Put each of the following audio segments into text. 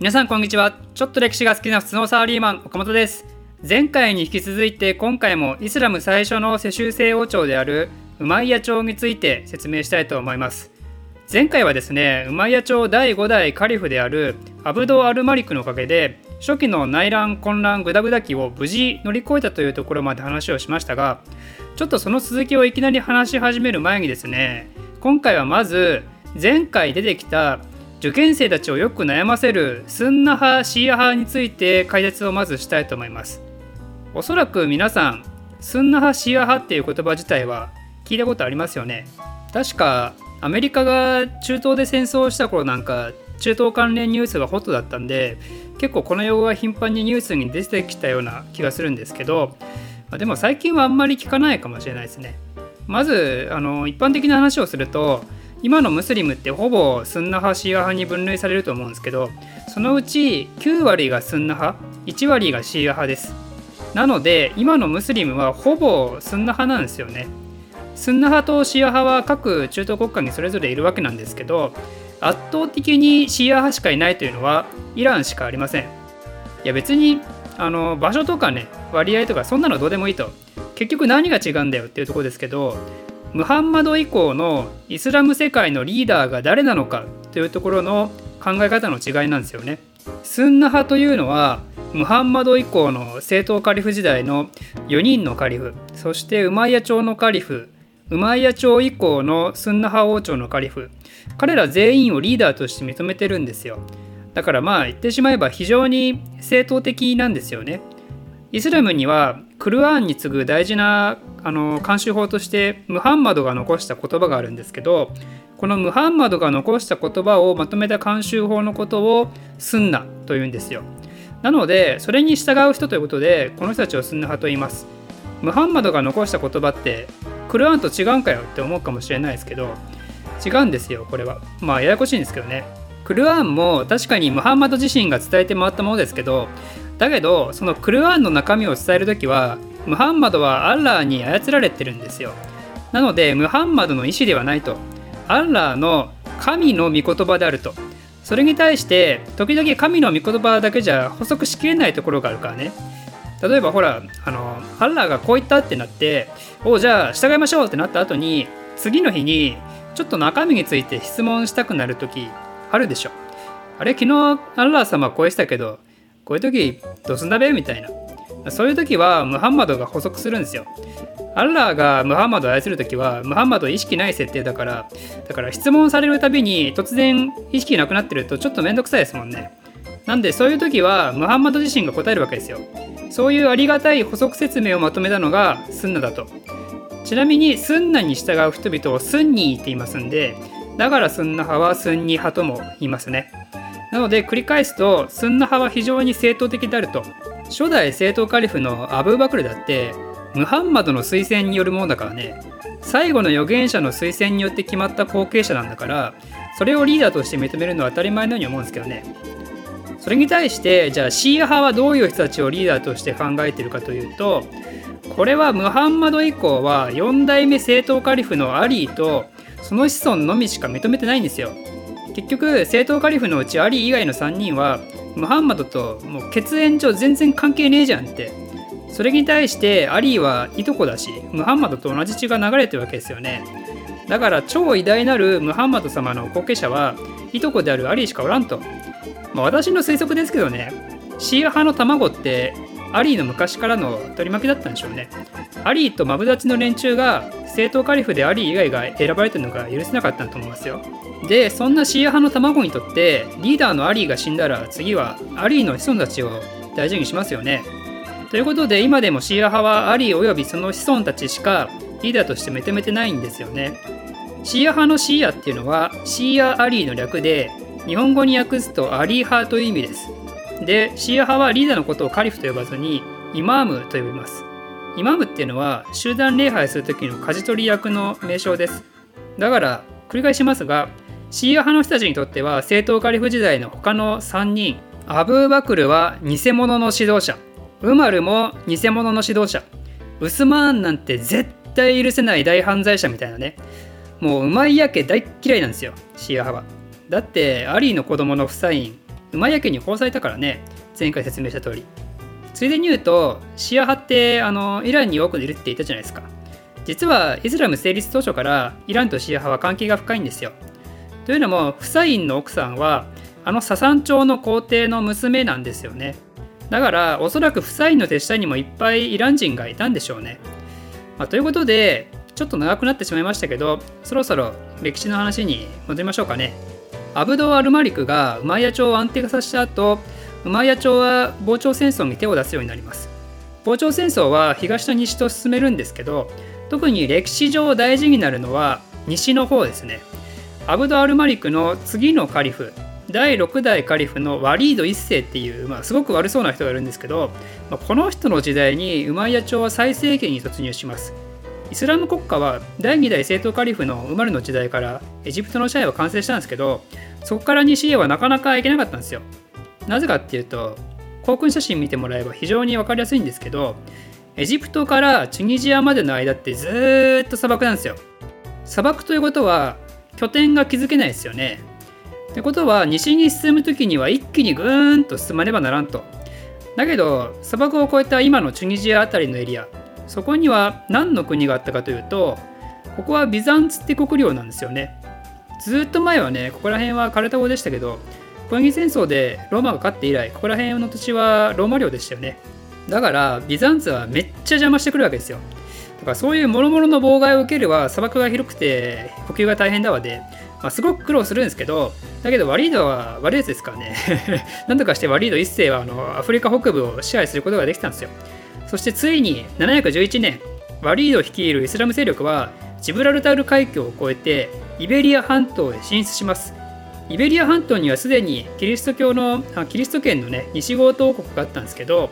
皆さんこんにちは。ちょっと歴史が好きな普通のサラリーマン岡本です。前回に引き続いて今回もイスラム最初の世襲制王朝であるウマイヤ朝について説明したいと思います。前回はですねウマイヤ朝第5代カリフであるアブド・アルマリクのおかげで初期の内乱混乱グダグダ期を無事乗り越えたというところまで話をしましたがちょっとその続きをいきなり話し始める前にですね今回はまず前回出てきた受験生たちをよく悩ませるスンナ派シーア派について解説をまずしたいと思います。おそらく皆さんスンナ派シーア派っていう言葉自体は聞いたことありますよね。確かアメリカが中東で戦争をした頃なんか中東関連ニュースがホットだったんで結構この用語が頻繁にニュースに出てきたような気がするんですけどでも最近はあんまり聞かないかもしれないですね。まずあの一般的な話をすると今のムスリムってほぼスンナ派シーア派に分類されると思うんですけどそのうち9割がスンナ派1割がシーア派です。なので今のムスリムはほぼスンナ派なんですよね。スンナ派とシーア派は各中東国家にそれぞれいるわけなんですけど圧倒的にシーア派しかいないというのはイランしかありません。いや別にあの場所とかね割合とかそんなのどうでもいいと。結局何が違うんだよっていうところですけどムハンマド以降のイスラム世界のリーダーが誰なのかというところの考え方の違いなんですよね。スンナ派というのはムハンマド以降の正統カリフ時代の4人のカリフそしてウマイヤ朝のカリフウマイヤ朝以降のスンナ派王朝のカリフ。彼ら全員をリーダーとして認めてるんですよ。だからまあ言ってしまえば非常に正統的なんですよね。イスラムにはクルアーンに次ぐ大事なあの慣習法としてムハンマドが残した言葉があるんですけどこのムハンマドが残した言葉をまとめた慣習法のことをスンナというんですよ。なのでそれに従う人ということでこの人たちをスンナ派と言います。ムハンマドが残した言葉ってクルアーンと違うんかよって思うかもしれないですけど違うんですよこれは。まあややこしいんですけどね。クルアーンも確かにムハンマド自身が伝えて回ったものですけどだけどそのクルアーンの中身を伝える時はムハンマドはアッラーに操られてるんですよ。なのでムハンマドの意思ではないと。アッラーの神の御言葉であると。それに対して時々神の御言葉だけじゃ補足しきれないところがあるからね。例えばほらあのアッラーがこう言ったってなっておじゃあ従いましょうってなった後に次の日にちょっと中身について質問したくなる時あるでしょ。あれ昨日アッラー様こうしたけどこういう時どうすんだべ？みたいなそういう時はムハンマドが補足するんですよ。アッラーがムハンマドを操る時はムハンマド意識ない設定だからだから質問されるたびに突然意識なくなってるとちょっとめんどくさいですもんね。なんでそういう時はムハンマド自身が答えるわけですよ。そういうありがたい補足説明をまとめたのがスンナだと。ちなみにスンナに従う人々をスンニーって言いますんでだからスンナ派はスンニ派とも言いますね。なので繰り返すとスンナ派は非常に正統的であると。初代正統カリフのアブーバクルだってムハンマドの推薦によるものだからね。最後の預言者の推薦によって決まった後継者なんだからそれをリーダーとして認めるのは当たり前のように思うんですけどね。それに対してじゃあシーア派はどういう人たちをリーダーとして考えているかというとこれはムハンマド以降は4代目正統カリフのアリーとその子孫のみしか認めてないんですよ。結局正統カリフのうちアリー以外の3人はムハンマドともう血縁上全然関係ねえじゃんって。それに対してアリーはいとこだしムハンマドと同じ血が流れてるわけですよね。だから超偉大なるムハンマド様の後継者はいとこであるアリーしかおらんと、まあ、私の推測ですけどねシーア派の卵ってアリーの昔からの取り巻きだったんでしょうね。アリーとマブダチの連中が正統カリフでアリー以外が選ばれてるのが許せなかったと思いますよ。でそんなシーア派の卵にとってリーダーのアリーが死んだら次はアリーの子孫たちを大事にしますよね。ということで今でもシーア派はアリーおよびその子孫たちしかリーダーとして認めてないんですよね。シーア派のシーアっていうのはシーア・アリーの略で日本語に訳すとアリー派という意味です。でシーア派はリーダーのことをカリフと呼ばずにイマームと呼びます。イマームっていうのは集団礼拝する時の舵取り役の名称です。だから繰り返しますがシーア派の人たちにとっては正統カリフ時代の他の3人アブーバクルは偽物の指導者。ウマルも偽物の指導者。ウスマーンなんて絶対許せない大犯罪者みたいなね。もううまいやけ大嫌いなんですよシーア派は。だってアリーの子供のフサインウマイヤ家に殺されたからね。前回説明した通り。ついでに言うとシーア派ってあのイランに多くいるって言ったじゃないですか。実はイスラム成立当初からイランとシーア派は関係が深いんですよ。というのもフサインの奥さんはあのササン朝の皇帝の娘なんですよね。だからおそらくフサインの手下にもいっぱいイラン人がいたんでしょうね、まあ、ということでちょっと長くなってしまいましたけどそろそろ歴史の話に戻りましょうかね。アブド・アルマリクがウマイヤ朝を安定化させた後ウマイヤ朝は防潮戦争に手を出すようになります。防潮戦争は東と西と進めるんですけど特に歴史上大事になるのは西の方ですね。アブド・アルマリクの次のカリフ第6代カリフのワリード1世っていう、まあ、すごく悪そうな人がいるんですけど、まあ、この人の時代にウマイヤ朝は最盛期に突入します。イスラム国家は第2代正統カリフのウマルの時代からエジプトの支配は完成したんですけどそこから西へはなかなか行けなかったんですよ。なぜかっていうと航空写真見てもらえば非常に分かりやすいんですけどエジプトからチュニジアまでの間ってずっと砂漠なんですよ。砂漠ということは拠点が築けないですよね。ってことは西に進む時には一気にぐーんと進まねばならんと。だけど砂漠を越えた今のチュニジア辺りのエリアそこには何の国があったかというとここはビザンツ帝国領なんですよね。ずっと前はねここら辺はカルタゴでしたけどポエギ戦争でローマが勝って以来ここら辺の土地はローマ領でしたよね。だからビザンツはめっちゃ邪魔してくるわけですよ。だからそういう諸々の妨害を受けるは砂漠が広くて補給が大変だわでまあ、すごく苦労するんですけど、だけどワリードは悪いやつですからね。なんとかしてワリード1世はあのアフリカ北部を支配することができたんですよ。そしてついに711年、ワリード率いるイスラム勢力はジブラルタル海峡を越えてイベリア半島へ進出します。イベリア半島にはすでにキリスト教のキリスト圏のね西郷島国があったんですけど、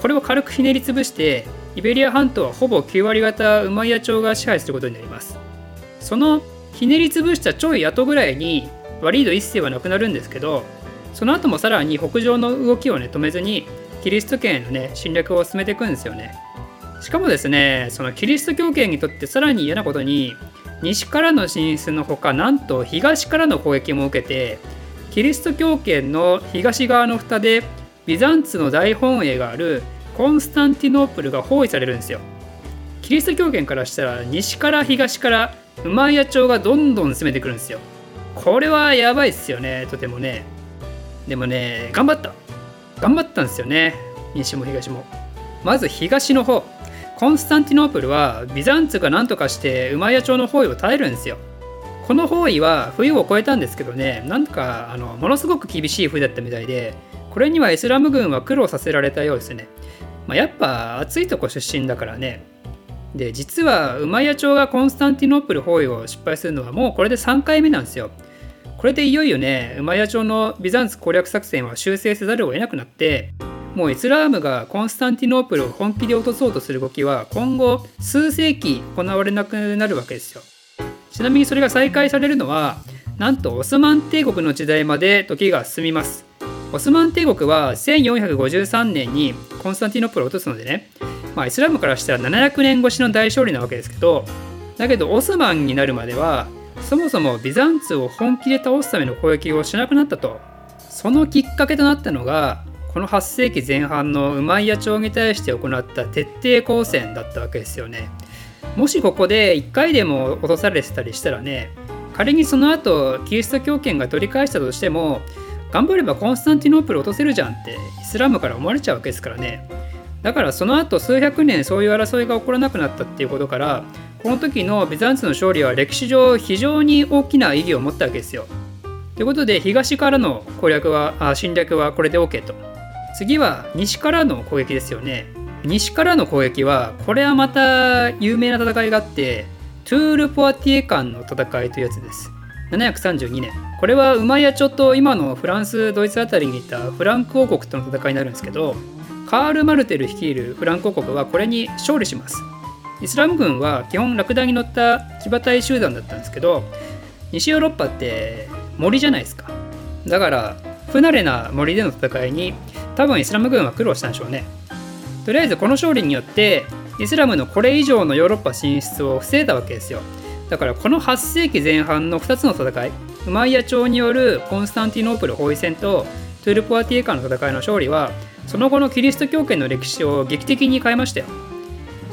これを軽くひねりつぶしてイベリア半島はほぼ9割方ウマイヤ朝が支配することになります。そのひねり潰したちょい後ぐらいにワリード1世はなくなるんですけどその後もさらに北上の動きをね止めずにキリスト圏のね侵略を進めていくんですよねしかもですねそのキリスト教圏にとってさらに嫌なことに西からの進出のほかなんと東からの攻撃も受けてキリスト教圏の東側の蓋でビザンツの大本営があるコンスタンティノープルが包囲されるんですよ。キリスト教圏からしたら西から東からウマイヤ朝がどんどん攻めてくるんですよ。これはやばいっすよね。とてもね。でもね頑張った。頑張ったんですよね。西も東も。まず東の方。コンスタンティノープルはビザンツが何とかしてウマイヤ朝の包囲を耐えるんですよ。この包囲は冬を越えたんですけどねなんかあのものすごく厳しい冬だったみたいでこれにはイスラム軍は苦労させられたようですね、まあ、やっぱ暑いとこ出身だからねで実はウマヤ朝がコンスタンティノープル包囲を失敗するのはもうこれで3回目なんですよ。これでいよいよねウマヤ朝のビザンツ攻略作戦は修正せざるを得なくなってもうイスラームがコンスタンティノープルを本気で落とそうとする動きは今後数世紀行われなくなるわけですよ。ちなみにそれが再開されるのはなんとオスマン帝国の時代まで時が進みます。オスマン帝国は1453年にコンスタンティノプルを落とすのでねまあ、イスラムからしたら700年越しの大勝利なわけですけどだけどオスマンになるまではそもそもビザンツを本気で倒すための攻撃をしなくなったと。そのきっかけとなったのがこの8世紀前半のウマイヤ朝に対して行った徹底抗戦だったわけですよね。もしここで1回でも落とされてたりしたらね仮にその後キリスト教圏が取り返したとしても頑張ればコンスタンティノープル落とせるじゃんってイスラムから思われちゃうわけですからねだからその後数百年そういう争いが起こらなくなったっていうことからこの時のビザンツの勝利は歴史上非常に大きな意義を持ったわけですよ。ということで東からの攻略は侵略はこれで OK と。次は西からの攻撃ですよね。西からの攻撃はこれはまた有名な戦いがあってトゥール・ポアティエ間の戦いというやつです。732年。これはウマイヤ朝と今のフランス・ドイツあたりにいたフランク王国との戦いになるんですけどカール・マルテル率いるフランク王国はこれに勝利します。イスラム軍は基本ラクダに乗った騎馬隊集団だったんですけど西ヨーロッパって森じゃないですか。だから不慣れな森での戦いに多分イスラム軍は苦労したんでしょうね。とりあえずこの勝利によってイスラムのこれ以上のヨーロッパ進出を防いだわけですよ。だからこの8世紀前半の2つの戦いウマイヤ朝によるコンスタンティノープル包囲戦とトゥール・ポアティエ間の戦いの勝利はその後のキリスト教圏の歴史を劇的に変えましたよ。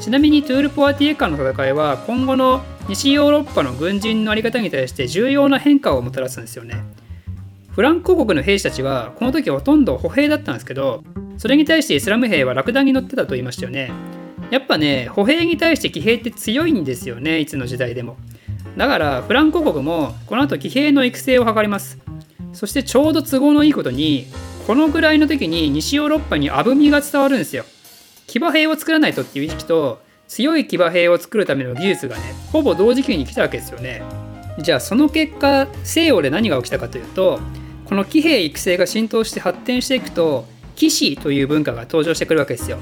ちなみにトゥール・ポアティエ間の戦いは今後の西ヨーロッパの軍人の在り方に対して重要な変化をもたらすんですよね。フランク王国の兵士たちはこの時ほとんど歩兵だったんですけどそれに対してイスラム兵はラクダに乗ってたと言いましたよね。やっぱね歩兵に対して騎兵って強いんですよねいつの時代でも。だからフランク国もこの後騎兵の育成を図ります。そしてちょうど都合のいいことにこのぐらいの時に西ヨーロッパにあぶみが伝わるんですよ。騎馬兵を作らないとっていう意識と強い騎馬兵を作るための技術がねほぼ同時期に来たわけですよね。じゃあその結果西洋で何が起きたかというとこの騎兵育成が浸透して発展していくと騎士という文化が登場してくるわけですよ。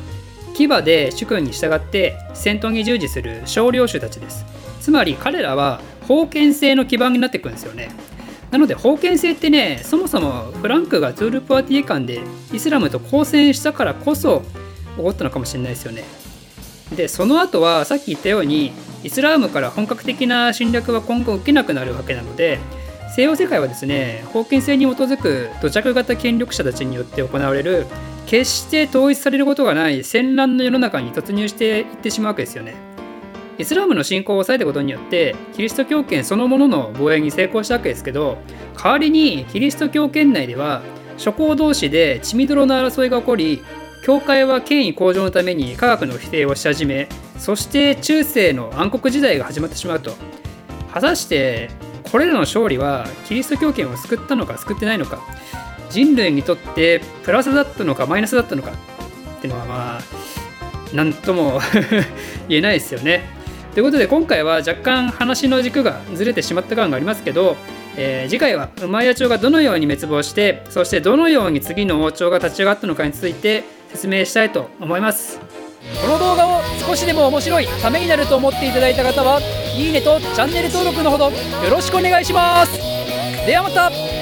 騎馬で主君に従って戦闘に従事する少領主たちです。つまり彼らは封建制の基盤になっていくんですよね。なので封建制ってねそもそもフランクがトゥール・プアティエ間でイスラムと交戦したからこそ起こったのかもしれないですよね。でその後はさっき言ったようにイスラームから本格的な侵略は今後受けなくなるわけなので西洋世界はですね封建制に基づく土着型権力者たちによって行われる決して統一されることがない戦乱の世の中に突入していってしまうわけですよね。イスラムの信仰を抑えたことによってキリスト教圏そのものの防衛に成功したわけですけど代わりにキリスト教圏内では諸侯同士で血みどろの争いが起こり教会は権威向上のために科学の否定をし始めそして中世の暗黒時代が始まってしまうと果たしてこれらの勝利はキリスト教圏を救ったのか救ってないのか人類にとってプラスだったのかマイナスだったのかっていうのはまあ何とも 言えないですよね。ということで今回は若干話の軸がずれてしまった感がありますけど、えー、次回は馬屋町がどのように滅亡してそしてどのように次の王朝が立ち上がったのかについて説明したいと思います。この動画を少しでも面白いためになると思っていただいた方はいいねとチャンネル登録のほどよろしくお願いします。ではまた。